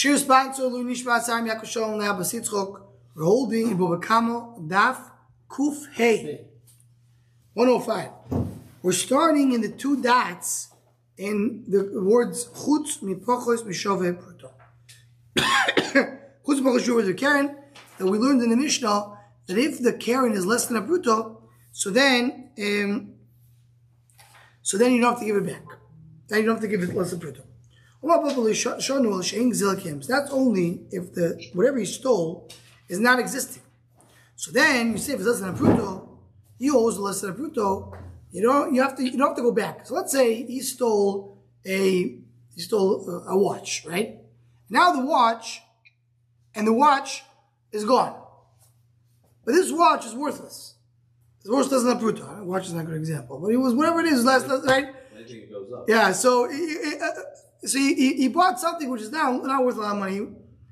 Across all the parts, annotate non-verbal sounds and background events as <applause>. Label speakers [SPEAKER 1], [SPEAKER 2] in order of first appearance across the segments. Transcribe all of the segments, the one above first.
[SPEAKER 1] Shir sponsor Lu Nishma Sarim Yaakov Shalom Leah Basitzchok. We're holding in Baba Daf Kuf Hey 105. We're starting in the two dots in the words Chutz Mipochos Mishove Pruto. <coughs> Chutz Mipochos Mishove keren that we learned in the Mishnah that if the keren is less than a Pruto, so then um, so then you don't have to give it back. Then you don't have to give it less than Pruto. That's only if the whatever he stole is not existing. So then you say if it's less than a pruto, he owes less than a pruto. You don't you have to you don't have to go back. So let's say he stole a he stole a, a watch, right? Now the watch and the watch is gone. But this watch is worthless. The watch doesn't have pruto. Watch is not a good example, but it was whatever it is last right.
[SPEAKER 2] I think it goes up.
[SPEAKER 1] Yeah, so he, he- uh, so he, he, he bought something which is now not worth a lot of money.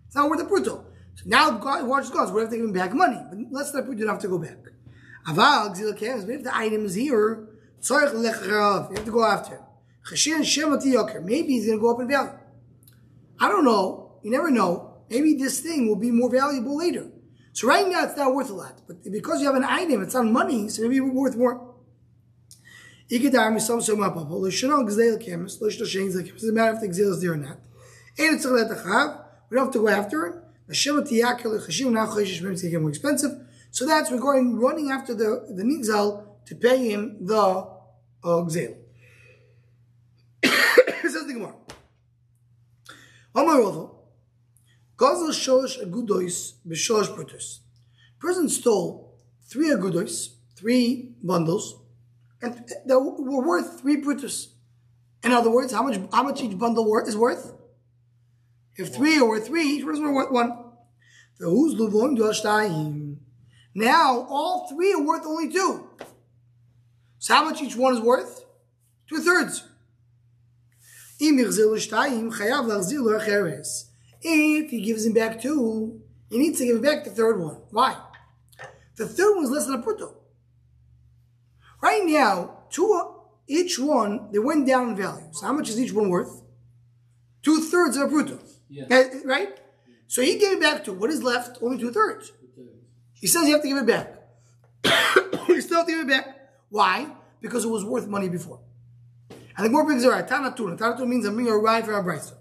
[SPEAKER 1] It's not worth a pruto. So now the guy- watch is gone. So we have to give him back money. But let's not put you don't have to go back. Aval gzil kems. But if the item is here, tzarich lecharav. You have to go after him. Chashin shemati yoker. Maybe he's going to go up in value. I don't know. You never know. Maybe this thing will be more valuable later. So right now it's not worth a lot. But because you have an item, it's on money, so maybe it's worth more. Ikadar misam so mapa. Lo shano gzel kemis. Lo shno shein gzel kemis. Doesn't matter if the gzel is there or not. And it's a let chav. We don't have to go after it. Hashem tiyakel chashim now going to get more expensive. So that's going running after the the nigzal to pay him the uh, gzel. <coughs> Says the Gemara. Amar Rava. Gazel sholosh agudois b'sholosh prutus. Person stole three agudois, three bundles, and they were worth three prutus. In other words, how much how much each bundle worth is worth? If three are worth three, each person worth one. The who's luvon. Now all three are worth only two. So how much each one is worth? Two thirds. Im yachzil shtayim chayav lachzil lo acheres. If he gives him back two, he needs to give him back the third one. Why? The third one is less than a pruto. Right now, two each one they went down in value. So how much is each one worth? Two thirds of a pruto.
[SPEAKER 2] Yeah.
[SPEAKER 1] Right? So he gave it back to what is left? Only two thirds. He says you have to give it back. <coughs> you still have to give it back. Why? Because it was worth money before. And the more brings it right. Tanatun. Tanatun means I'm bringing a ride from a brisa.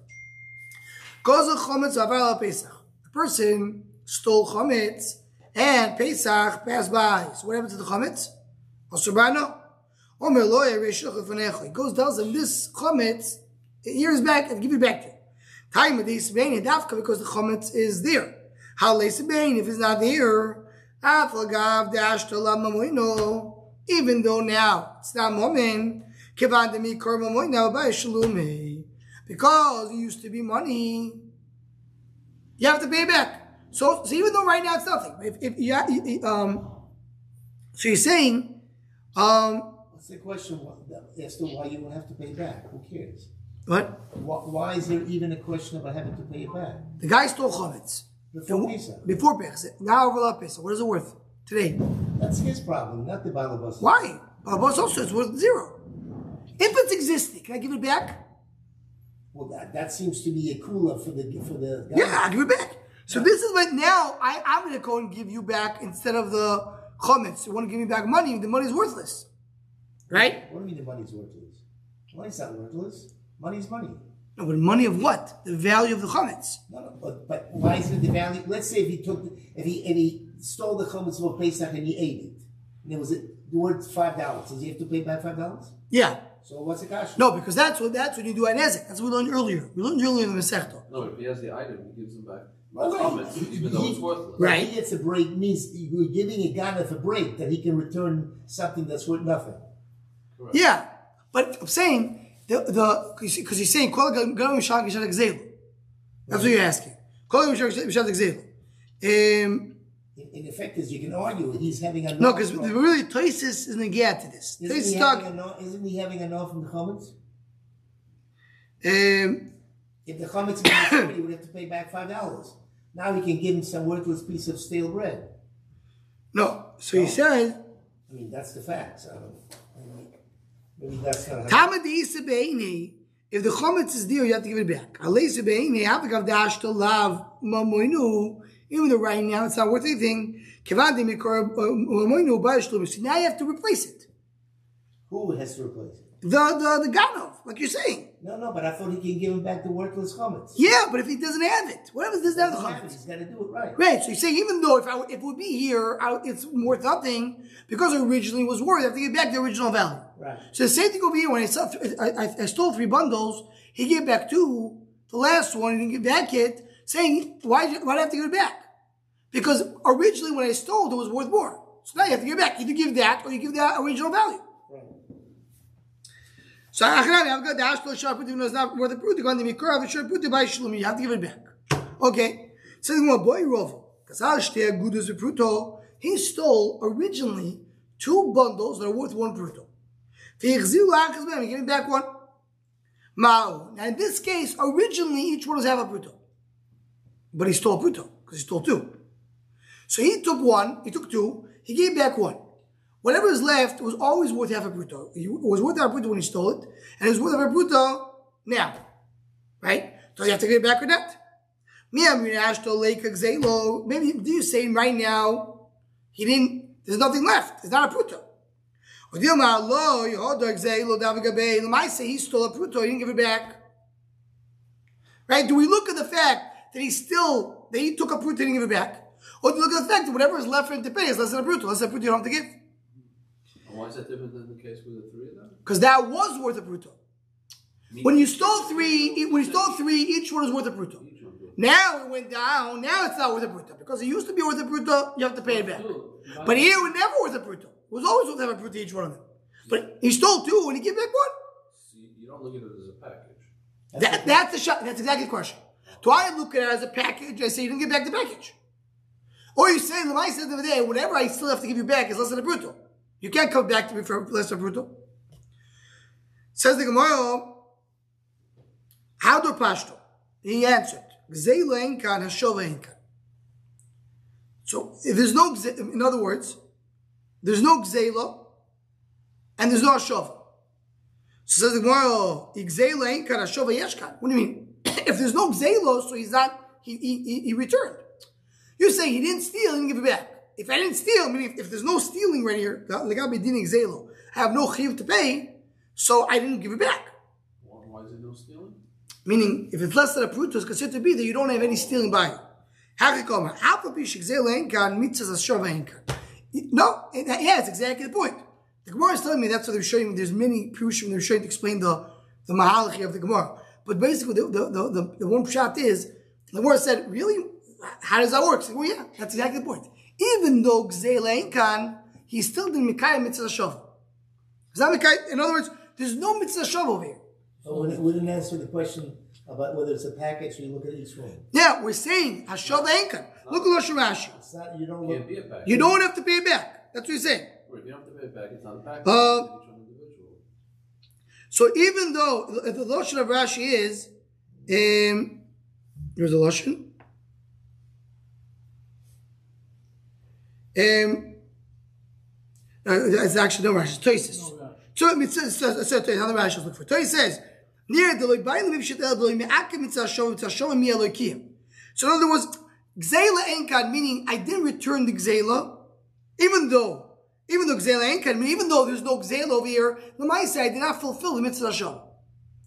[SPEAKER 1] Goes the chometz avar al Pesach. The person stole chometz and Pesach passed by. So what happened to the chometz? Osurbano. Omer lo yereshach lefanecha. He goes tells him this chometz years back and give it back to. Time of this vein dafka because the chometz is there. How vein if it's not there? Even though now it's not momin. Because it used to be money. You have to pay back. So, so even though right now it's nothing, if, if um, so you're saying, um,
[SPEAKER 3] What's the question as to why you would have to pay back? Who cares?
[SPEAKER 1] what?
[SPEAKER 3] Why, why is there even a question about having to pay it back?
[SPEAKER 1] The guy stole chametz.
[SPEAKER 3] Before Pesach.
[SPEAKER 1] Before Pesach. Now over Pesach. What is it worth today?
[SPEAKER 3] That's his problem, not the Balabas.
[SPEAKER 1] Why? Balabas also it's worth zero. If it's existing, can I give it back?
[SPEAKER 3] Well, that, that seems to be a cooler for the for the guy.
[SPEAKER 1] Yeah, I'll give it back. So this is what now I, I'm going to go and give you back instead of the chametz. You want to give me back money? The money's worthless, right?
[SPEAKER 3] What do you mean the money's worthless? Money's not worthless. Money's money.
[SPEAKER 1] No, but money of what? The value of the chametz.
[SPEAKER 3] No, no, but but why is it the value? Let's say if he took if he if he stole the chametz for Pesach and he ate it, and it was the word five dollars. Does he have to pay back five dollars?
[SPEAKER 1] Yeah.
[SPEAKER 3] So what's the cash?
[SPEAKER 1] No, because that's what that's what you do at Nezek. That's what we learned earlier. We learned earlier in the Masechta.
[SPEAKER 2] No, if he has the item, he gives him back.
[SPEAKER 3] Well,
[SPEAKER 2] comments, even though it's worthless.
[SPEAKER 1] Right.
[SPEAKER 3] He gets a break means you're giving a guy a break that he can return something that's worth nothing.
[SPEAKER 1] Yeah, but I'm saying the the because he's saying kol gam mishak yishad gzelu. That's what you're asking. Kol gam mishak yishad gzelu. Um,
[SPEAKER 3] In, in effect, is you can argue he's having a
[SPEAKER 1] no, because really Toisis is negate to this.
[SPEAKER 3] Isn't
[SPEAKER 1] Toisis
[SPEAKER 3] he,
[SPEAKER 1] talk.
[SPEAKER 3] having a no, isn't he having a no from the comments?
[SPEAKER 1] Um,
[SPEAKER 3] If the comments, is <coughs> he would have to pay back five dollars. Now he can give him some worthless piece of stale bread.
[SPEAKER 1] no, so he says
[SPEAKER 3] I mean, that's the facts. I don't, I mean, maybe that's not. How,
[SPEAKER 1] Tamad Isabeini If the chometz is there, you have to give it back. Alei sebeini hapikav dash to lav mamoinu. Even though right now it's not worth anything. Kevandi mikor uh, mamoinu ba'ashlum. So now you have to replace it.
[SPEAKER 3] Who has to replace it?
[SPEAKER 1] The the the ganov, like you're saying.
[SPEAKER 3] No, no, but I thought he can give him back the worthless comments.
[SPEAKER 1] Yeah, but if he doesn't have it, what if he doesn't have the chometz?
[SPEAKER 3] He's got to do it right.
[SPEAKER 1] Right. So you're saying even though if I if it would be here, I, it's worth nothing because originally it originally was worth. I have to get back the original value.
[SPEAKER 3] Right.
[SPEAKER 1] So the same thing over here. When I, saw, I, I, I stole three bundles, he gave back two. The last one he didn't give back it, saying why why do I have to give it back? Because originally when I stole, it was worth more. So now you have to give it back. Either give that or you give that original value. So I've got the Ashkel Sharput, even though it's not worth the prut, going to be Kurav, Sharput, by Shalom, you have to give it back. Okay. Says the boy Rovo, because Al Shtea Gudus Pruto, he stole originally two bundles that are worth one Pruto. He gave it back one. Now in this case, originally each one was half a Pruto. But he stole Pruto, because he stole two. So he took one, he took two, he gave back one. Whatever is left was always worth half a bruto. It was worth half a bruto when he stole it, and it's worth half a bruto now. Right? So you have to give it back or not. Maybe do you say right now he didn't there's nothing left. It's not a bruto. He stole a bruto, he didn't give it back. Right? Do we look at the fact that he still that he took a bruto and didn't give it back? Or do we look at the fact that whatever is left for him to pay is less than a bruto, less than a bruto you don't have to give?
[SPEAKER 2] Why is that different than the case with the three of them?
[SPEAKER 1] Because that was worth a bruto. When you stole three, when you stole three, each one was worth a bruto.
[SPEAKER 2] Each one good.
[SPEAKER 1] Now it went down. Now it's not worth a bruto because it used to be worth a bruto. You have to pay it back. But here it was never worth a bruto. It was always worth a bruto each one of them. But he stole two and he gave back one.
[SPEAKER 2] See, you don't look at it as a package.
[SPEAKER 1] That, that's the shot. That's exactly the question. Do I look at it as a package? I say you didn't give back the package. Or you say, the said the other day, whatever I still have to give you back is less than a bruto. You can't come back to me for less a bruto. Says the Gemara, how do Pashto? He answered, Gzeila hashova. So if there's no, in other words, there's no Gzeila and there's no hashova. So says the Gemara, Gzeila hashova. What do you mean? <clears throat> if there's no Gzeilo, so he's not, he, he, he- he returned. You say he didn't steal, didn't give it back. If I didn't steal, meaning if, if there's no stealing right here, legabe dining Gzeilo, I have no chiv to pay, so I didn't give it back.
[SPEAKER 2] Why, is it no stealing?
[SPEAKER 1] Meaning, if it's less than a pruto, it's considered to be that you don't have any stealing by it. Hakikoma, alpha pishik zelenkan mitzvahs ashovenkan. No, yeah, it's exactly the point. The Gemara is telling me that's what they're showing. There's many prushim they're showing to explain the the mahalachi of the Gemara. But basically, the the, the, the, the one shot is the Gemara said, really, how does that work? So, well, yeah, that's exactly the point. Even though gzelenkan, he still didn't mikayim mitzvah shov. It's not mikayim. In other words, there's no mitzvah shov over here.
[SPEAKER 3] So we we didn't answer the question about whether it's a package or you look at each one.
[SPEAKER 1] Yeah, we're saying Hashov Enkan. Look at Lashon Rashi.
[SPEAKER 3] It's not, you don't look.
[SPEAKER 2] can't be a package.
[SPEAKER 1] You don't have to pay it back. That's what he's saying.
[SPEAKER 2] Right, you don't have to pay it back. It's not a package.
[SPEAKER 1] Uh,
[SPEAKER 2] It's each one individual.
[SPEAKER 1] So even though the the Lashon of Rashi is, um, here's the Lashon. Um, it's actually no Rashi, it's Toises. So it says, another Rashi look for. Toises says, near the loy bayin leviv shetel the loy me'akim mitzvah shov mitzvah shov mi elokim. So in other words, gzela enkan, meaning I didn't return the gzela, even though, even though gzela enkan, meaning even though there's no gzela over here, Lamaisa, I did not fulfill the mitzvah shov.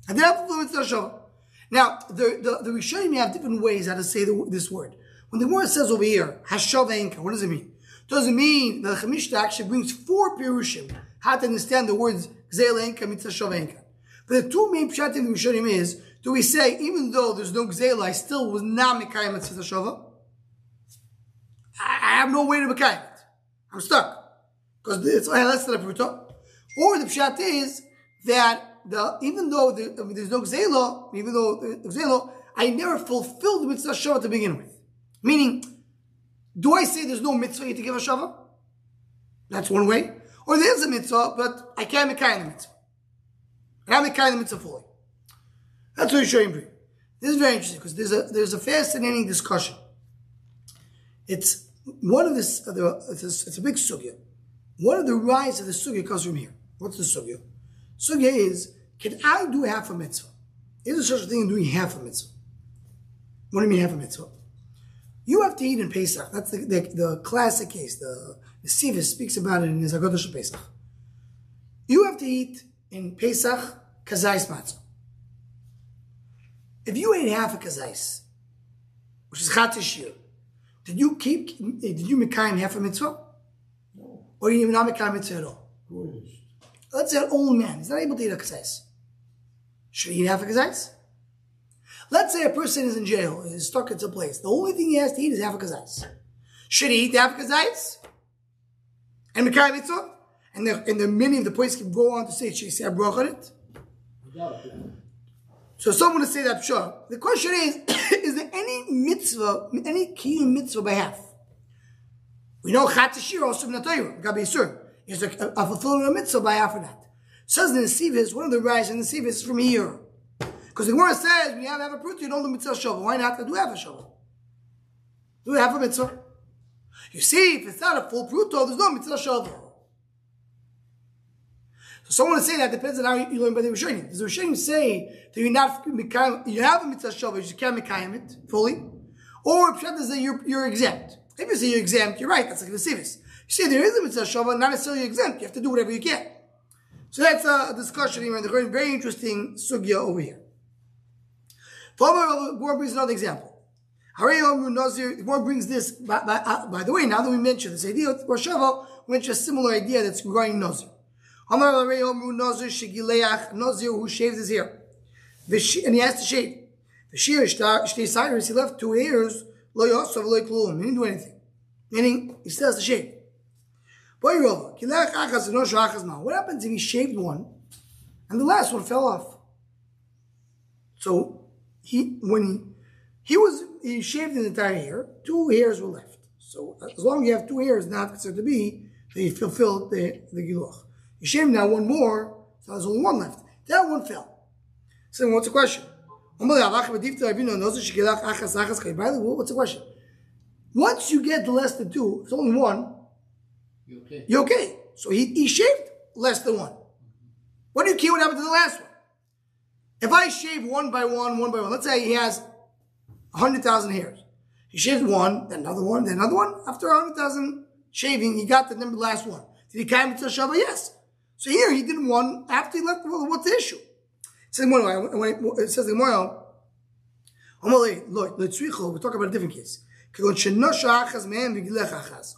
[SPEAKER 1] I did not fulfill the mitzvah shov. Now, the, the, the Rishonim have different ways how to say the, this word. When the word says over here, hashav enkan, what does it mean? Doesn't mean that the Chamishta actually brings four pirushim how to understand the words shov enkan. But the two main pshatim in the Rishonim is, do we say, even though there's no gzela, I still was not mekayim mitzvah shova? I, I have no way to mekayim it. I'm stuck. Because it's less than a. Or the pshat is that the, even though the, I mean, there's no gzela, even though there's gzela, I never fulfilled the mitzvah shava to begin with. Meaning, do I say there's no mitzvah to give a shava? That's one way. Or there's a mitzvah, but I can't make the mitzvah. I'm making the mitzvah fully. That's what you're showing me. This is very interesting because there's a there's a fascinating discussion. It's one of this. the- It's a, it's a big sugya. One of the rise of the sugya comes from here. What's the sugya? Sugya is can I do half a mitzvah? Is there such a thing as doing half a mitzvah? What do you mean half a mitzvah? You have to eat in Pesach. That's the, the, the classic case. The, the Sivis speaks about it in his Haggadah Pesach. You have to eat in Pesach kazais matzah. If you ate half a kazais, which is chatishir, did you keep, did you mekayim half a mitzvah?
[SPEAKER 3] No.
[SPEAKER 1] Or you even not mekayim mitzvah at all?
[SPEAKER 3] Good.
[SPEAKER 1] Let's say an old man, he's not able to eat a kazais. Should he eat half a kazais? Let's say a person is in jail, is stuck at a place. The only thing he has to eat is half a kazais. Should he eat half a kazais? And mekayim mitzvah? And the, and the many of the places can go on to say, should he say it? So someone to say that sure. The question is, <coughs> is there any mitzvah, any kiyum mitzvah by half? We know Chatashir also in the Torah, Gabi Yisur. Is a, a, fulfillment of mitzvah by half of that. Says the Nesivis, one of the rise in the Nesivis is from here. Because the Gemara says, when you have, have a fruit, you don't do mitzvah shovel. Why not? Do have a shovel. Do we have a mitzvah. You see, if it's not a full fruit, there's no mitzvah shovel. So someone is saying that depends on how you learn by the Rishonim. Does the Rishonim say that you're not you have a mitzvah shavah, you can't mekayim it fully, or Pshat is that you're, you're exempt. If you say you're exempt, you're right. That's like the Sivis. You say there is a mitzvah shavah, not necessarily exempt. You have to do whatever you can. So that's a discussion here, and the very interesting sugya over here. Gemara brings another example. Gemara brings this. By, by, uh, by, the way, now that we mentioned this idea of Rosh we mentioned a similar idea that's regarding Nazir. Amar Omru Nazir Shigileach Nazir who shaves his hair. And he has to shave. The shear shtei siders, he left two hairs, lo. He didn't do anything. Meaning, he still has to shave. What happens if he shaved one and the last one fell off? So he when he he was he shaved the entire hair, two hairs were left. So as long as you have two hairs, not considered to be, they fulfilled the the giluch. You shave now one more, so there's only one left. That one fell. So what's the question? By the way, what's the question? Once you get less than two, it's only one,
[SPEAKER 2] You okay?
[SPEAKER 1] you're okay. So he, he shaved less than one. What do you care what happened to the last one? If I shave one by one, one by one, let's say he has 100,000 hairs. He shaves one, then another one, then another one. After 100,000 shaving, he got the number last one. Did he come to the Shabbat? Yes. So here he did one after he left. Well, what's the issue? It says, it says we're talking about a different case.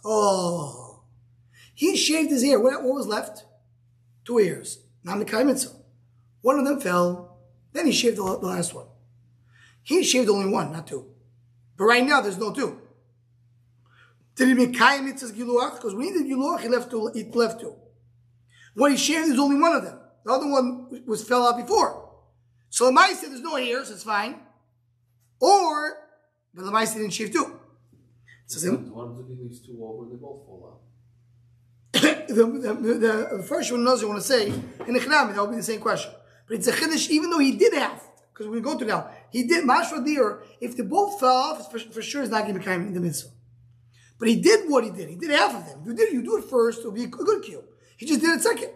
[SPEAKER 1] Oh, he shaved his hair. What, was left? Two hairs. Not the mitzvah. One of them fell. Then he shaved the, the last one. He shaved only one, not two. But right now there's no two. Did he make mitzvahs giluach? Because when he did giluach, he left two. He left two. What he shaved is only one of them. The other one was fell out before. So the mice said there's no hairs, it's fine. Or, but the mice didn't shave two. So
[SPEAKER 2] So what happens if he leaves two over? They both fall out. <coughs>
[SPEAKER 1] the, the, the, the first one knows you want to say in the Chanami, that will be the same question. But it's a Chiddush, even though he did have, because we go to now, he did Mashra Dir, if they both fell off, for, for sure it's not going to become in the mitzvah. But he did what he did. He did half of them. You did, you do it first, it'll be a good cue. He just did it second.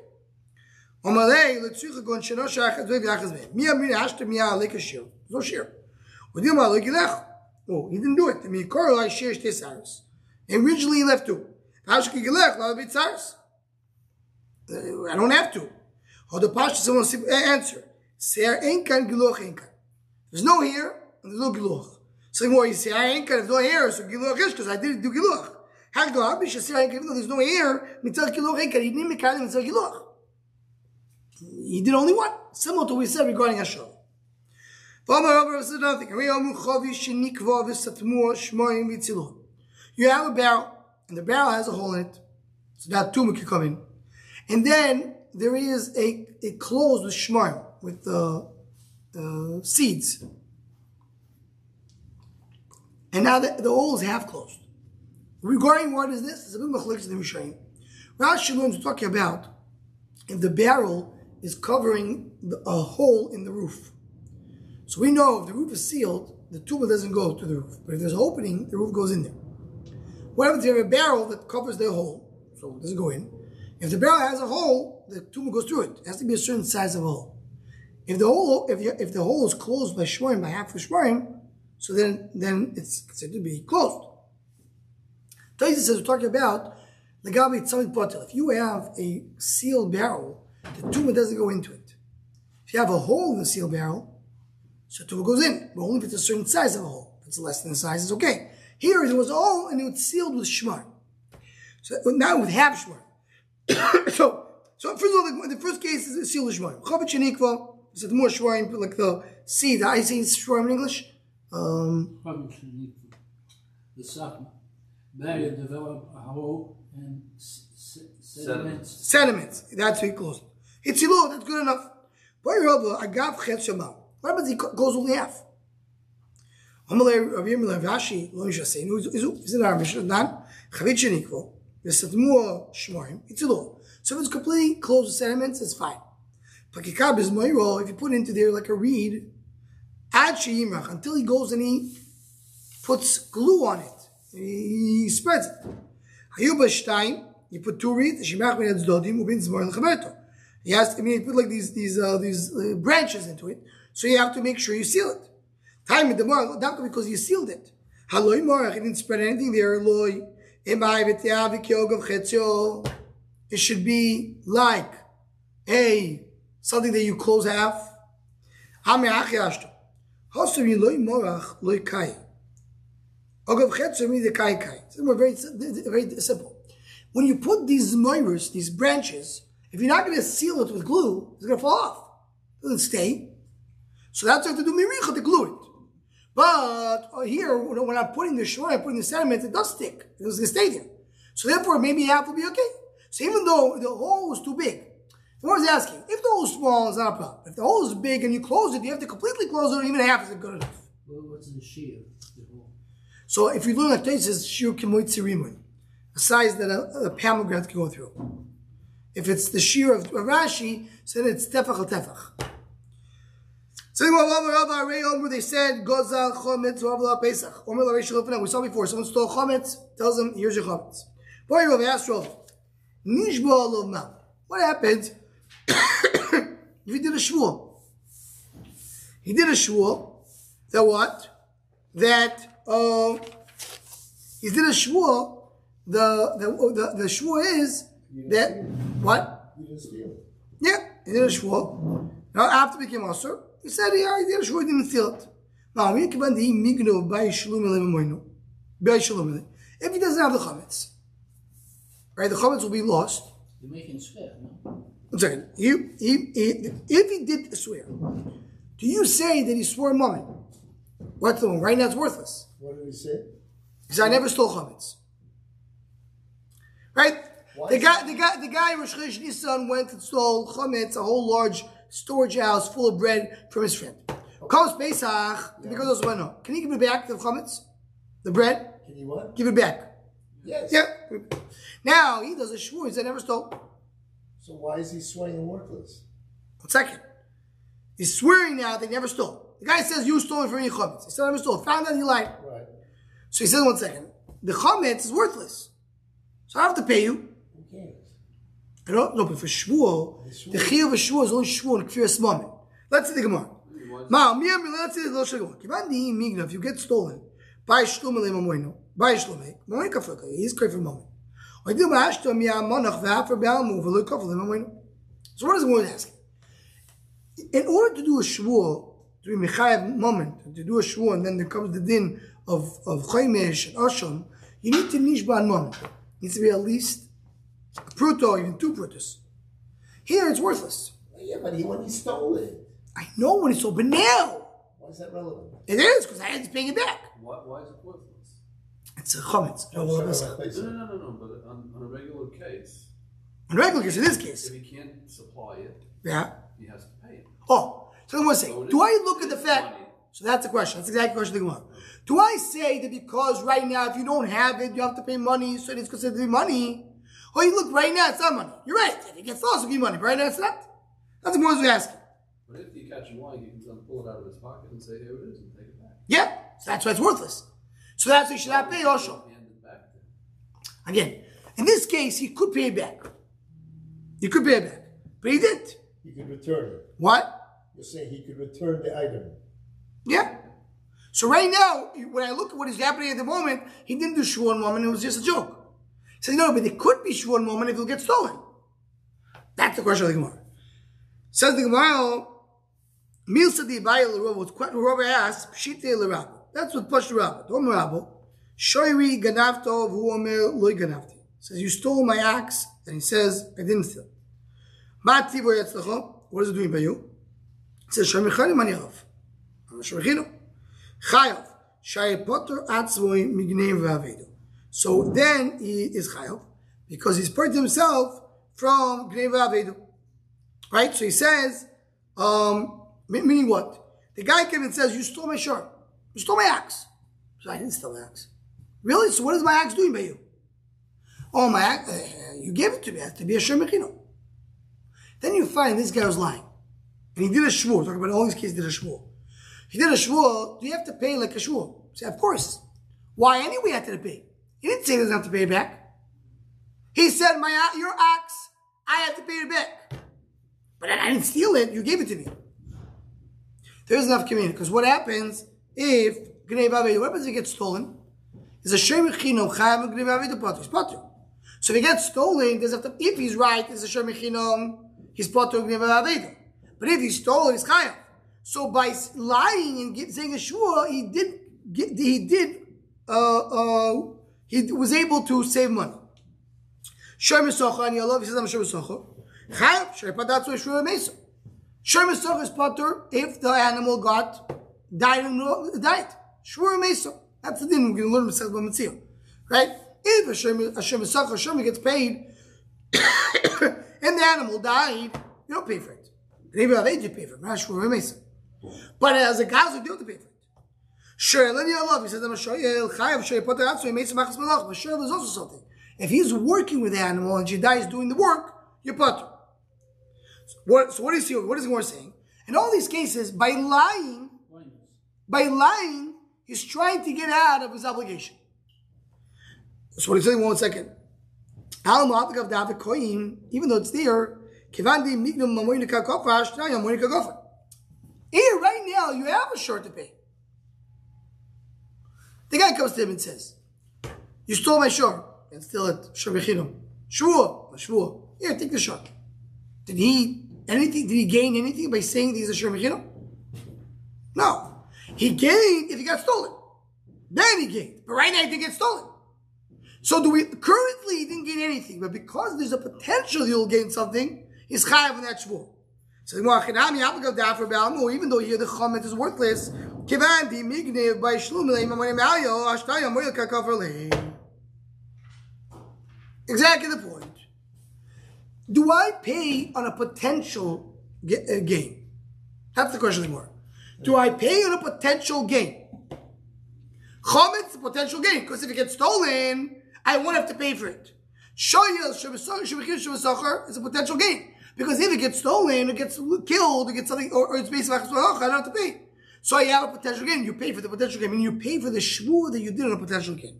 [SPEAKER 1] Oh, he didn't do it. Originally he left two. I don't have to. Or the pasha someone answer. Ser enkan giloch enkan. There's no here and there's no giloch. So more you say I enkan there's no here so giloch is because I didn't do giloch. Hag do habish say enkan even though there's no here mitzvah giloch enkan he didn't make mitzvah giloch. He did only one, similar to what we said regarding Hashem. You have a barrel, and the barrel has a hole in it, so that tumah can come in. And then there is a, a closed with shmarm, with the uh, seeds. And now the, the is half closed. Regarding what is this? It's a bit machlokes in the Mishnah. Rashi learns talking about if the barrel is covering the, a hole in the roof. So we know if the roof is sealed, the tumah doesn't go to the roof. But if there's an opening, the roof goes in there. What happens if you have a barrel that covers the hole, so it doesn't go in? If the barrel has a hole, the tumah goes through it. It has to be a certain size of hole. If the hole, if you, if the hole is closed by shmorim by half a shmorim, so then then it's considered to be closed. Taisa says we're talking about the gabi tzamid potel. If you have a sealed barrel, the tumah doesn't go into it. If you have a hole in the sealed barrel, so tumah goes in, but only if it's a certain size of a hole. If it's less than the size, it's okay. Here it was all and it was sealed with shmar. So now with half shmar. <coughs> so so first of all, the, the first case is sealed with shmar. Chavet shenikva. Is it more shmarim like the seed? I say shmarim in English. Um,
[SPEAKER 4] The second, they develop a hole and s- s- sediments.
[SPEAKER 1] sediments. That's how he closed. It's ilo. That's good enough. Boy, Rabba, agav chet shema. What happens? He co- goes only half. Amalei Rav Yirmiyah Rashi lo yishaseinu. Is it our Mishnah? Nan chavit shenikvo. V'satmua shmarim. It's. So if it's completely closed with sediments, it's fine. Pakikab is moiro. If you put into there like a reed, ad sheyimrach until he goes and he puts glue on it. He, he spreads it. Hayuba Stein, you put two reeds, Shimach ben Dodim, Ubin Zmor Lechaberto. He has to, I mean, you put like these, these, uh, these uh, branches into it, so you have to make sure you seal it. Time in the not because you sealed it. Haloi Morach, he didn't spread anything there. It should be like a, something that you close half. It's very, very simple. When you put these moiras, these branches, if you're not going to seal it with glue, it's going to fall off. It doesn't stay. So that's why you have to do miricha to glue it. But here, when I'm putting the shore, I'm putting the sediment, it does stick. It's going to stay there. So therefore, maybe half will be okay. So even though the hole is too big, the one is asking, if the hole is small, it's not a problem. If the hole is big and you close it, you have to completely close it, or even half isn't good enough.
[SPEAKER 4] Well, what's the shear?
[SPEAKER 1] So if you look at this, it's shir kimoitzirimun, a size that a, a pomegranate can go through. If it's the shear of Rashi, so then it's tefach al tefach. We saw before. Someone stole chometz. Tells him, "Here's your chometz." Boy, Rav asked Rav, "Nishba olav ma." What happens <coughs> if he did a shvuah? He did a shvuah. That what? That uh, he did a shvuah. The the the, the is that what?
[SPEAKER 3] You didn't steal.
[SPEAKER 1] Yeah, he did a shvuah. Now after became Asur, he said, yeah, he did a shvuah, he didn't steal it. Now, we can the migno by shalom elemoino. By shalom If he doesn't have the chametz, right, the chametz will be lost.
[SPEAKER 4] You're making swear, no?
[SPEAKER 1] One second. He, he, he, if he did swear, do you say that he swore a moment? What's the one? Right now it's worthless.
[SPEAKER 3] What did he say?
[SPEAKER 1] Because I never stole chametz. Right?
[SPEAKER 3] Why
[SPEAKER 1] The guy, the guy, the guy, Rosh Chodesh Nisan went and stole chametz, a whole large storage house full of bread from his friend. Comes Pesach, because of no. Can he give it back, the chametz? The bread?
[SPEAKER 3] Can you what?
[SPEAKER 1] Give it back.
[SPEAKER 3] Yes.
[SPEAKER 1] Yeah. Now, he does a shvur, he said, never stole.
[SPEAKER 3] So why is he swearing and worthless?
[SPEAKER 1] One second. He's swearing now that he never stole. The guy says, you stole it from your chametz. He said, I never stole. Found out he lied.
[SPEAKER 3] Right.
[SPEAKER 1] So he says, one second. The chametz is worthless. So I have to pay you.
[SPEAKER 3] Who cares?
[SPEAKER 1] I don't know, but for shvuah, the chiyuv of shvuah is only shvuah in kfiras moment. Let's see the Gemara. Ma, mi am let's see the Rosh Gemara. Kivan di migna, if you get stolen, by shlum le mamoino, by shlum le, mamoino kafrika, he's a moment. Or do ma ashto mi amonach v'afer be'almu v'lo kafel le mamoino. So what is the word asking? In order to do a shvuah, to be mechayev moment, to do a shvuah, and then there comes the din of, of chaymesh and asham, you need to nishba moment. It needs to be at least a pruto, even two prutos. Here it's worthless.
[SPEAKER 3] Yeah, but he when he stole it.
[SPEAKER 1] I know when it's sold, but now
[SPEAKER 3] Why is that relevant?
[SPEAKER 1] it is because I had to pay it back.
[SPEAKER 2] Why, why is it worthless?
[SPEAKER 1] It's a chametz.
[SPEAKER 3] I'm sorry, my place.
[SPEAKER 2] No, no, no, no, no. But on, on a regular case,
[SPEAKER 1] In regular case, in this case,
[SPEAKER 2] if he can't supply it,
[SPEAKER 1] yeah.
[SPEAKER 2] he has to pay it.
[SPEAKER 1] Oh, so I'm going to say,
[SPEAKER 2] So
[SPEAKER 1] do
[SPEAKER 2] is-
[SPEAKER 1] I look at the fact?
[SPEAKER 2] money.
[SPEAKER 1] So that's the question. That's exactly the question. Think about. Do I say that because right now, if you don't have it, you have to pay money, so it's considered to be money? Or you look right now, it's not money. You're right. If it gets lost, it'll be money. But right now, it's not. That's the more we asking.
[SPEAKER 2] But if you catch him lying, you can then pull it out of his pocket and say, here it is, and take it back.
[SPEAKER 1] Yeah. So that's why it's worthless. So that's why you should not pay also.
[SPEAKER 2] Hand it back to him.
[SPEAKER 1] Again, in this case, he could pay it back. He could pay it back. But he did.
[SPEAKER 3] You could return it.
[SPEAKER 1] What?
[SPEAKER 3] You're saying he could return the item.
[SPEAKER 1] Yeah. So right now, when I look at what is happening at the moment, he didn't do Shvuah moment, it was just a joke. Says, no, but it could be Shvuah moment if it'll get stolen. That's the question of the Gemara. Says the Gemara, Milsa di Abaye l'Rav, was quite Rav asked, Pshite l'Rav. That's what pushed Rav. Don't Rav. Shoiri ganavto v'hu omer loy ganavti. Says, you stole my axe, and he says, I didn't steal. Ma tivo yatzlacho? What is it doing by you? He says, Shemichani mani alav. I'm a Shemichino. Chayav. Shai potter atzvoi mignev v'avedo. So then he is chayav, because he's put himself from gnev v'avedo. Right? So he says, um, meaning what? The guy came and says, you stole my shirt. You stole my axe. So I didn't steal my axe. Really? So what is my axe doing by you? Oh, my axe, uh, you gave it to me. It to be a shemechino. Then you find this guy was lying. And he did a shvur. Talking about all these he did a shvur. He did a shvur. Do you have to pay like a shvur? Say, of course. Why anyway had to pay? He didn't say he doesn't have to pay back. He said, my your ox, I have to pay it back. But I didn't steal it. You gave it to me. There's enough community. Because what happens if Gnei what happens if it gets stolen? Is a Shem Chayav Gnei Bavedu Potter. He's. So if it gets stolen, there's if he's right, it's a Shem he's Potter Gnei. But if he's stolen, he's Chayav. So by lying and saying a shua, he did, he did, uh, uh, he was able to save money. Shem Socha and Yalav, he says, I'm Shem Socha. Chayav, Shem Padatzu Shua Mesa. Socha is Potter if the animal got, died, in, died. Shua Mesa. That's the din we're going to learn Masechet Bava Metzia. Right? If a Shem, a Shem gets paid, <coughs> and the animal died, you don't pay for it. Maybe I've age you pay for it, not Shua Mesa. But as a gaz, you do have to pay for it. Sure, let you love. He says, I'm a shoyel, chayav, shoyel, potter, atzu, he makes some machas malach. But sure, there's also something. If he's working with the animal and she is doing the work, you're potter. So what, so what is he, what is saying? In all these cases, by lying, by lying, he's trying to get out of his obligation. So what he's saying, one second. Even though it's there. Here, eh, right now, you have a short to pay. The guy comes to him and says, You stole my short. And steal it. Shabachino. Shvua. Shvua. Here, take the short. Did he anything? Did he gain anything by saying he's a Shabachino? No. He gained if he got stolen. Then he gained. But right now he didn't get stolen. So do we currently he didn't gain anything, but because there's a potential he'll gain something, he's chayav in that shvur. So even though here the chamet is worthless, Exactly the point. Do I pay on a potential uh, gain? That's the question anymore. Do I pay on a potential gain? Chometz, a potential gain, because if it gets stolen, I won't have to pay for it. Shoyel, shebesachar is a potential gain. Because if it gets stolen, it gets killed, it gets something, or, or it's based on I don't have to pay. So you have a potential gain, you pay for the potential gain, meaning you pay for the shvur that you did on a potential gain.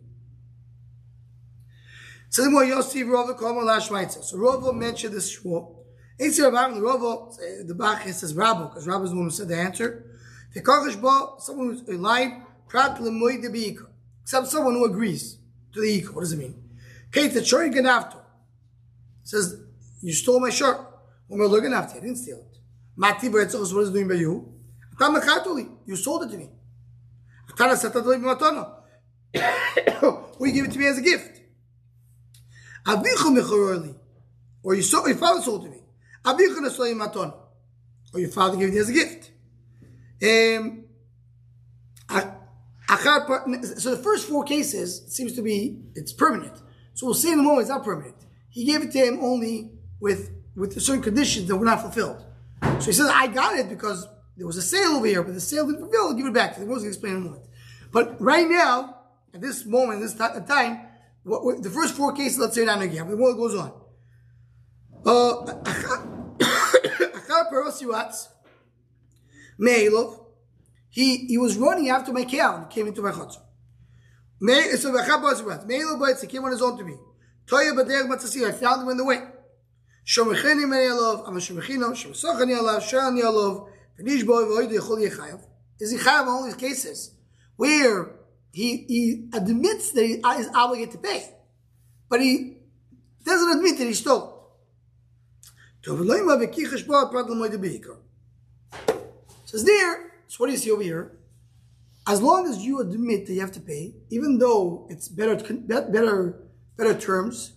[SPEAKER 1] So the more Yossi Rova Koma Lashmaitza. So Rova mentioned this shvur. Eitzi Rabbi, the Rova, uh, the Bach says Rabbo, because Rabbo is the one who said the answer. The Kodesh Bo, someone who's lied, Prat Lemoy de Beika. Except someone who agrees to the Ika. What does it mean? Kate the Chori Ganavto says, You stole my shirt. When we're looking after I didn't steal it. Mati Beretzos, what is it doing by you? You sold it to me. Or <coughs> you give it to me as a gift. Or you sold, your father sold it to me. Or your father gave it as a gift. Um, so the first four cases seems to be it's permanent. So we'll see in a moment it's not permanent. He gave it to him only with with certain conditions that were not fulfilled. So he says, I got it because there was a sale over here, but the sale didn't fulfill. I'll give it back to him. We'll explain in a moment. But right now, at this moment, this ti- time, what, what- the first four cases, let's say not again, but what goes on. Uh, <coughs> he he was running after my cow and came into my chutzah. Me- So he came on his own to me. Toya b'derech matzasi, I found him in the way. Shomechini me'elov, I'm a alav, shani alav, Is he chayav these cases where he, he admits that he uh, is obligated to pay, but he doesn't admit that he stole. Says there, so what do you see over here? As long as you admit that you have to pay, even though it's better, better, better terms,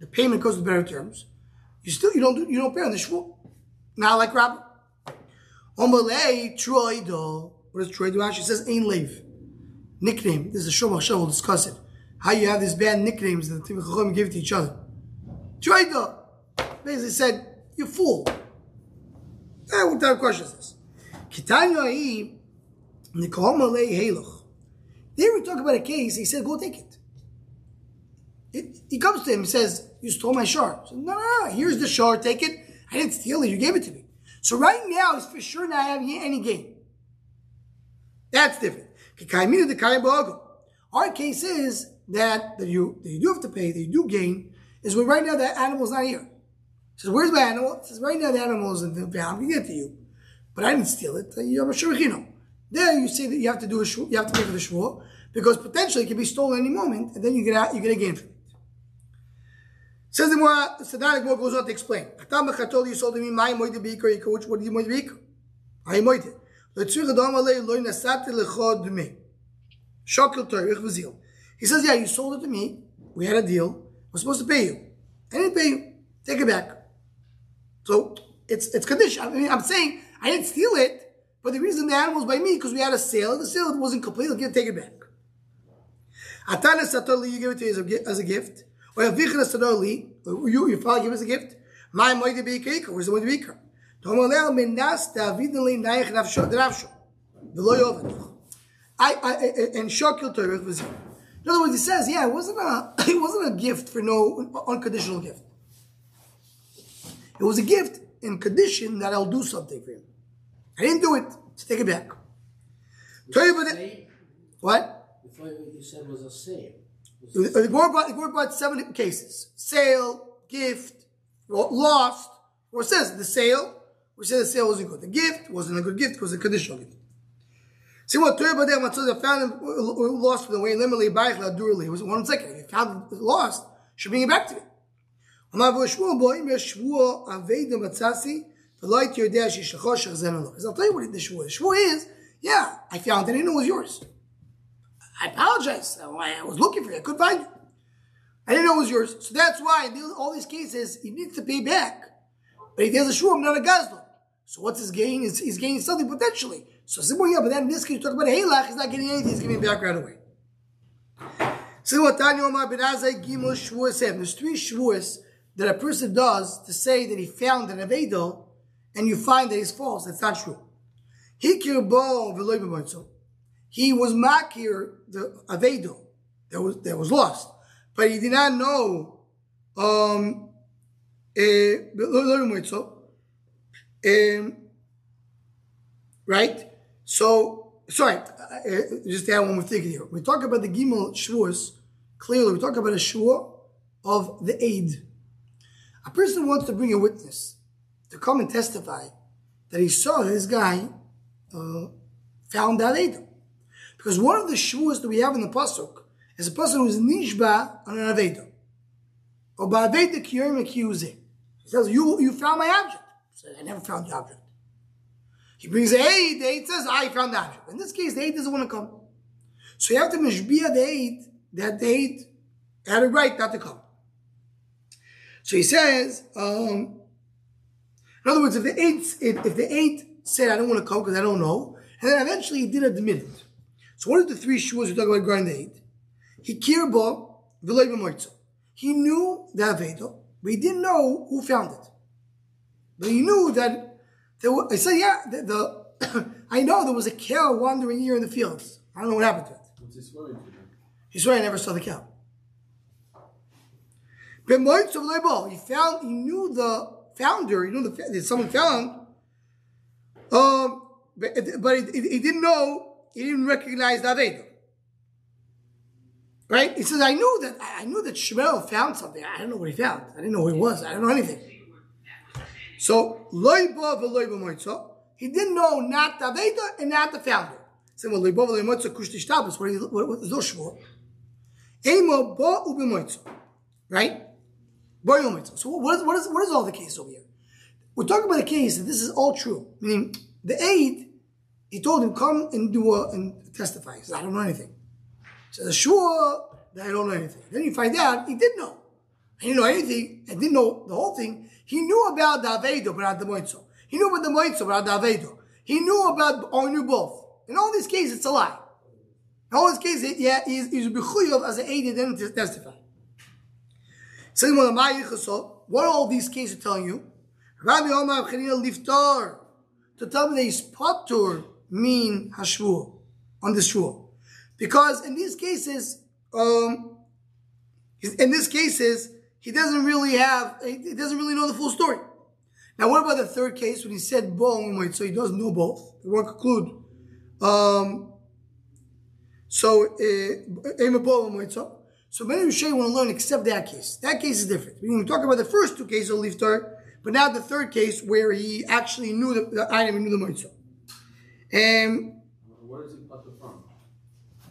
[SPEAKER 1] the payment goes with better terms, you still you don't you don't pay on the shvur. Not like Rabbi. Omalei troido. What does troido actually says? Ain lev. Nickname. This is a shomach show. We'll discuss it. How you have these bad nicknames that the Chacham give to each other. Troido. Basically said, you fool. Eh, what type of question is this? Kitanya hi nikol malei heluch. There we talk about a case. He said, go take it. it. He comes to him. He says, you stole my shard. So, no, no, no. Here's the shard. Take it. I didn't steal it. You gave it to me. So right now, he's for sure not having any gain. That's different. Our case is that, that, you, that you do have to pay, that you do gain, is when right now that animal's not here. He says, where's my animal? He says, right now the animal is in the van. I'm to get to you. But I didn't steal it. You have a shurachino. There you say that you have to do a shvur, you have to pay for the shvur, because potentially it can be stolen any moment, and then you get out, you get a gain it. Says the more Sadar more goes on to explain. Atam b'chatol you sold me my moide bikar yikar. Which what do you moide bikar? I moide. Letzur gadam alei loy nasati lechod me. Shokil torich v'zil. He says, yeah, you sold it to me. We had a deal. We're supposed to pay you. I didn't pay you. Take it back. So it's it's condition. I mean, I'm saying I didn't steal it, but the reason the animal was by me because we had a sale. The sale wasn't complete. I'll take it back. Atana satoli, you give it to you as a gift. Or you, your father give us a gift. My moide beikar, where's the moide beikar? Tomalel minas davidnli naich nafsho drafsho. V'lo yovad. I, I, and shokil torah was In other words, he says, yeah, it wasn't a, <coughs> it wasn't a gift for no unconditional gift. It was a gift in condition that I'll do something for him. I didn't do it, so take it back. Tell you about it. What?
[SPEAKER 4] Before you said was a sale.
[SPEAKER 1] The Gemara brought, the Gemara brought seven cases. Sale, gift, lost, or says the sale, which says the sale wasn't good. The gift wasn't a good gift because it was a conditional gift. See what Torah Badeh Matzah found him lost from the way Limali Baich Ladurli. It It was one second. He found lost, should bring it back to me. The light your dash is I'll tell you what the shvua is. The shvua is, yeah, I found it and it was yours. I apologize. I was looking for you. I couldn't find you. I didn't know it was yours. So that's why in all these cases, he needs to pay back. But he does a shum, not a gazlan. So what's his gain? He's, he's gaining something potentially. So well, yeah, but then in this case, you talk about Halach, he's not getting anything, he's giving back right away. So what Tanya Omar ben Azai Gimel Shvuas There's three Shvuas that a person does to say that he found an Avedo and you find that it's false. That's not true. Hikir bo v'loy he was makir the avedo that was that was lost, but he did not know. Um, um, right? So, sorry, just add one more thing here. We talk about the Gimel Shavuos, clearly, we talk about a Shavuot of the aid. A person wants to bring a witness to come and testify that he saw this guy uh, found that aid. Because one of the shuas that we have in the pasuk is a person who is nishba on an aveda. Or ba'aveda kiyorim accusing. He says, you, you found my object. He says, I never found the object. He brings a aid, the aid says, I found the object. In this case, the aid doesn't want to come. So you have to mishbia the aid that the aid had a right not to come. So he says, um, in other words, if the aid, if, if the aid said, I don't want to come because I don't know, and then eventually he did admit it. So what are the three shuas we talk about eight? He kirbo v'loy He knew the Avedo, but he didn't know who found it. But he knew that there was, I said, yeah, the, the <coughs> I know there was a cow wandering here in the fields. I don't know what happened to it.
[SPEAKER 2] What's he swearing to?
[SPEAKER 1] He swore I never saw the cow. He found, he knew the founder, he knew the, that someone found, um, but, but he, he didn't know he didn't recognize the Aveda. Right? He says, I knew that I knew that Shmuel found something. I don't know what he found. I didn't know who he was. I don't know anything. So, loy ba v'loy b'moitza, he didn't know not the Aveda and not the founder. So, well, Leimoitzo Kushti Shtabas, what is those shvur? Emo Bo Ubimoitzo. Right? So, what is, what, is, what is all the case over here? We're talking about a case that this is all true. Meaning, the aide, he told him, come and do a, and testify. He said, I don't know anything. He says, sure, that I don't know anything. Then you find out he did know. He didn't know anything and didn't know the whole thing. He knew about the Avedo, but not the Moitzo. He knew about the Moitzo, but not the Avedo. He knew about, or he knew both. In all these cases, it's a lie. In all these cases, yeah, he's, he's bechuyev as an aide and then to testify. So, what are all these cases telling you? Rabbi Omar liftar. To tell me that he's potur mean hashvur on the shvur. Because in these cases, um, in these cases, he doesn't really have, he doesn't really know the full story. Now, what about the third case when he said both? So he doesn't know both. They won't conclude. Um, so, uh, so many Rishay want to learn except that case. That case is different. We can talk about the first two cases of Liftar, but now the third case where he actually knew the, the item, he knew the Moitzo. And
[SPEAKER 2] Where does he from?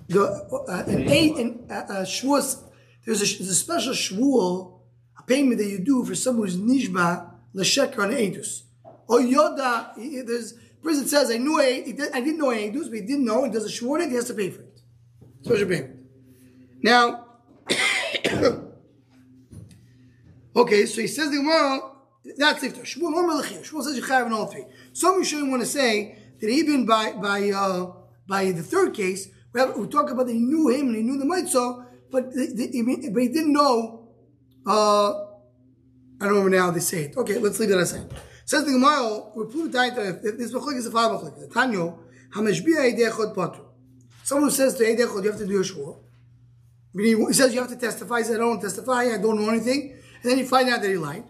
[SPEAKER 1] the uh, an eight and uh, uh, shvuas, there's a there's a special shvuah, a payment that you do for someone who's nishba l'sheker on edus. Or yoda, he- there's prison says I knew I, did, I didn't know edus, but he didn't know. He does a shvuah, on it, he has to pay for it. Special payment. Now, <coughs> okay, so he says the Gemara. That's if Shmuel or Melachim. Shmuel says you have in all three. Some Rishonim want to say that even by by uh, by the third case, we, have, we talk about that he knew him and he knew the Mitzvah, but the, the, but he didn't know. Uh, I don't remember now how they say it. Okay, let's leave that aside. Says the Gemara, we're proving that this machlik is a five machlik. Tanyo, hamashbiya idei chod patu. Someone who says to idei chod, you have to do a. Meaning, he says you have to testify. He says, I don't testify. I don't know anything. And then you find out that he lied.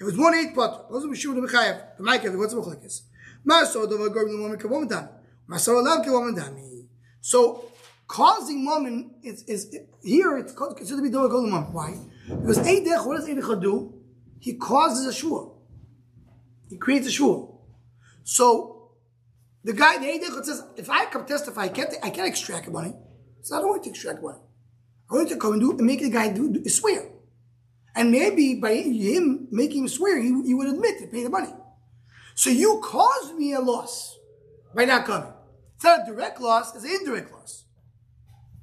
[SPEAKER 1] If it's one eight pot, those are Mishu the Mechayev. The Ma'ikev, what's the Mechlekes? The Kavom Dami. So, causing woman is, is, here it's considered to be Dova Gorb Moment. Why? Because Eidech, what does Eidech do? He causes a shul. He creates a shul. So, the guy, the Eidech says, if I come testify, I can't, I can't extract money. So I don't want to extract money. I want to come and do and make the guy do, do swear. And maybe by him making him swear, he, he would admit to pay the money. So you caused me a loss by not coming. It's not a direct loss, it's an indirect loss.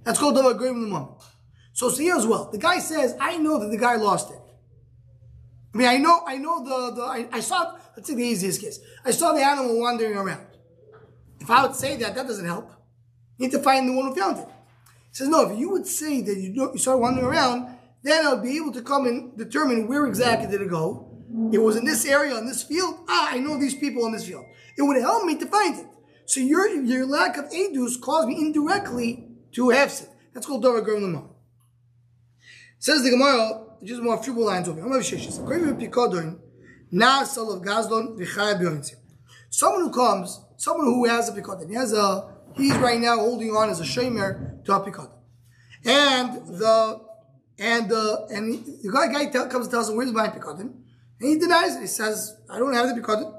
[SPEAKER 1] That's called double agreement in the moment. So see here as well. The guy says, I know that the guy lost it. I mean, I know, I know the, the I, I saw, let's take the easiest case. I saw the animal wandering around. If I would say that, that doesn't help. You need to find the one who found it. He says, no, if you would say that you, don't, you started wandering around, then I'll be able to come and determine where exactly did it go. It was in this area, in this field. Ah, I know these people in this field. It would help me to find it. So your, your lack of edus caused me indirectly to hefset. That's called Dora Gurm Lamar. Says the Gemara, just more few more lines over. Someone who comes, someone who has a Pikodon, he has a, he's right now holding on as a Shemer to a Pikodon. And the, and the, and the guy, guy tell, comes and tells him, where's my Pikodon? And he denies it. He says, I don't have the Pikodon.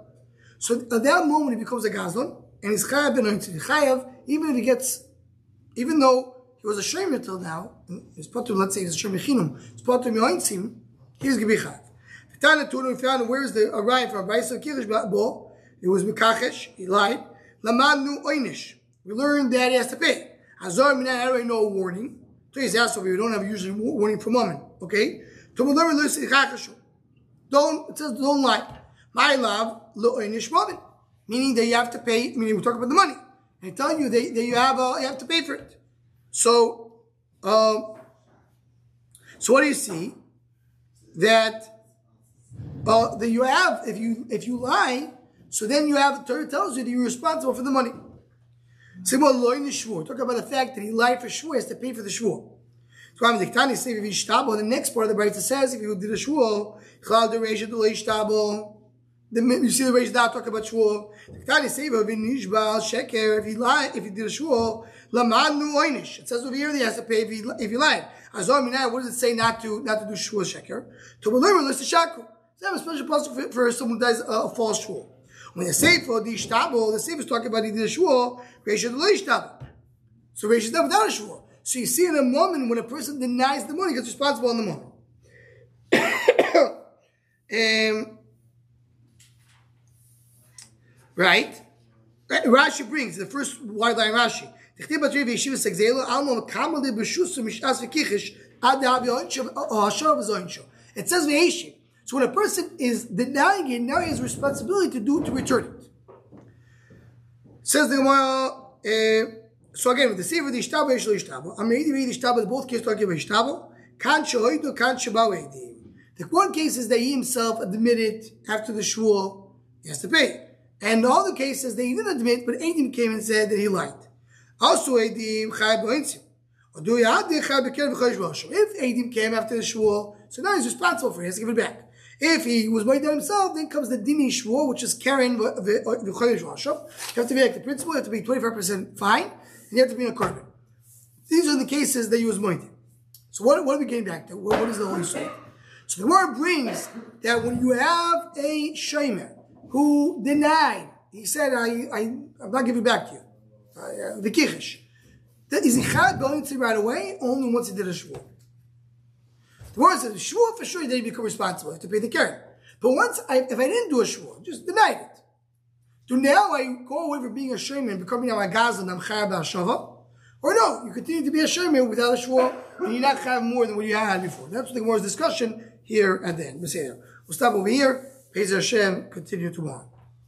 [SPEAKER 1] So at that moment, he becomes a Gazdon, and he's Chayav Bioinsim. Chayav, even if he gets, even though he was a Shemer till now, he's put to, let's say he's a Shemer Chinum, put to Mioinsim, he's going to be Chayav. We found where's the arrive from Brisa Kirish Bo? It was Mikachesh, he lied. Lamanu Oinish. We learned that he has to pay. Azar Minan, I already a warning. Please ask over, we don't have usually warning for woman. Okay? Tumulur Lucy Chachashu. Don't, it says don't lie. My love, Lo Oinish woman. Meaning that you have to pay, meaning we talk about the money. And telling you that, that you have uh, you have to pay for it. So, um, so what do you see? That uh, that you have if you if you lie, so then you have the Torah tells you that you're responsible for the money. Talk about the fact that he lied for shvur, has to pay for the shvur. So the he next part of the Brayta says if you did a chlal the you see the reisha da talk about. The Tani if he sheker if he lied if he did a shvur lamanu oinish. It says over here that he has to pay if he if he lied. Azor minay. What does it say not to not to do shvur sheker? To learn list shaku. They have a special process for, for someone who does a, a false shvur. When the Sefer, the Ishtabo, the Sefer is talking about the Shua, Reisha the Ishtabo. So Reisha is done without a Shua. So you see in a moment when a person denies the money, he gets responsible in the moment. <coughs> um, right? Right, Rashi brings the first wide line Rashi. תכתיב בתרי וישיבה סגזלו, עלמא מקמל לי בשוסו משעס וקיחש, עד דאבי או השור וזוינשו. It says V'eshiv. So when a person is denying it, now he has responsibility to do to return it. Says the Gemara, uh, so again, with the Sefer, the Ishtabo, Yesh Ishtabo. Ameidi v'edi Ishtabo, both cases talking about Ishtabo. Kan shehoidu, kan shebao eidim. The one case is that he himself admitted after the shul, he has to pay. And all the other that he didn't admit, but Eidim came and said that he lied. Also, Eidim chai b'oinsim. If Eidim came after the shul, so now he's responsible for it, he has to give it back. If he was made himself, then comes the dini shvur, which is keren v'chodesh b'osho. You have to be like the principal, you have to be 25% fine, and you have to be in a korban. These are the cases that he was moited. So what, what are we getting back to? What, what is the Holy Spirit? So the word brings that when you have a shamer who denied, he said, I, I, I'm not giving back to you. Uh, the kichish. That is Ichad going to right away only once he did a shvur. The word says, shvur for sure he didn't become responsible. I have to pay the keren. But once I, if I didn't do a shvur, just denied it. Do now I go away from being a shaman and becoming now a gazan and I'm chayav shava? Or no, you continue to be a shaman without a shvur and you're not chayav more than what you had before. That's the Gemara's discussion here at the end. We'll stop over here. Bezer Hashem, continue tomorrow.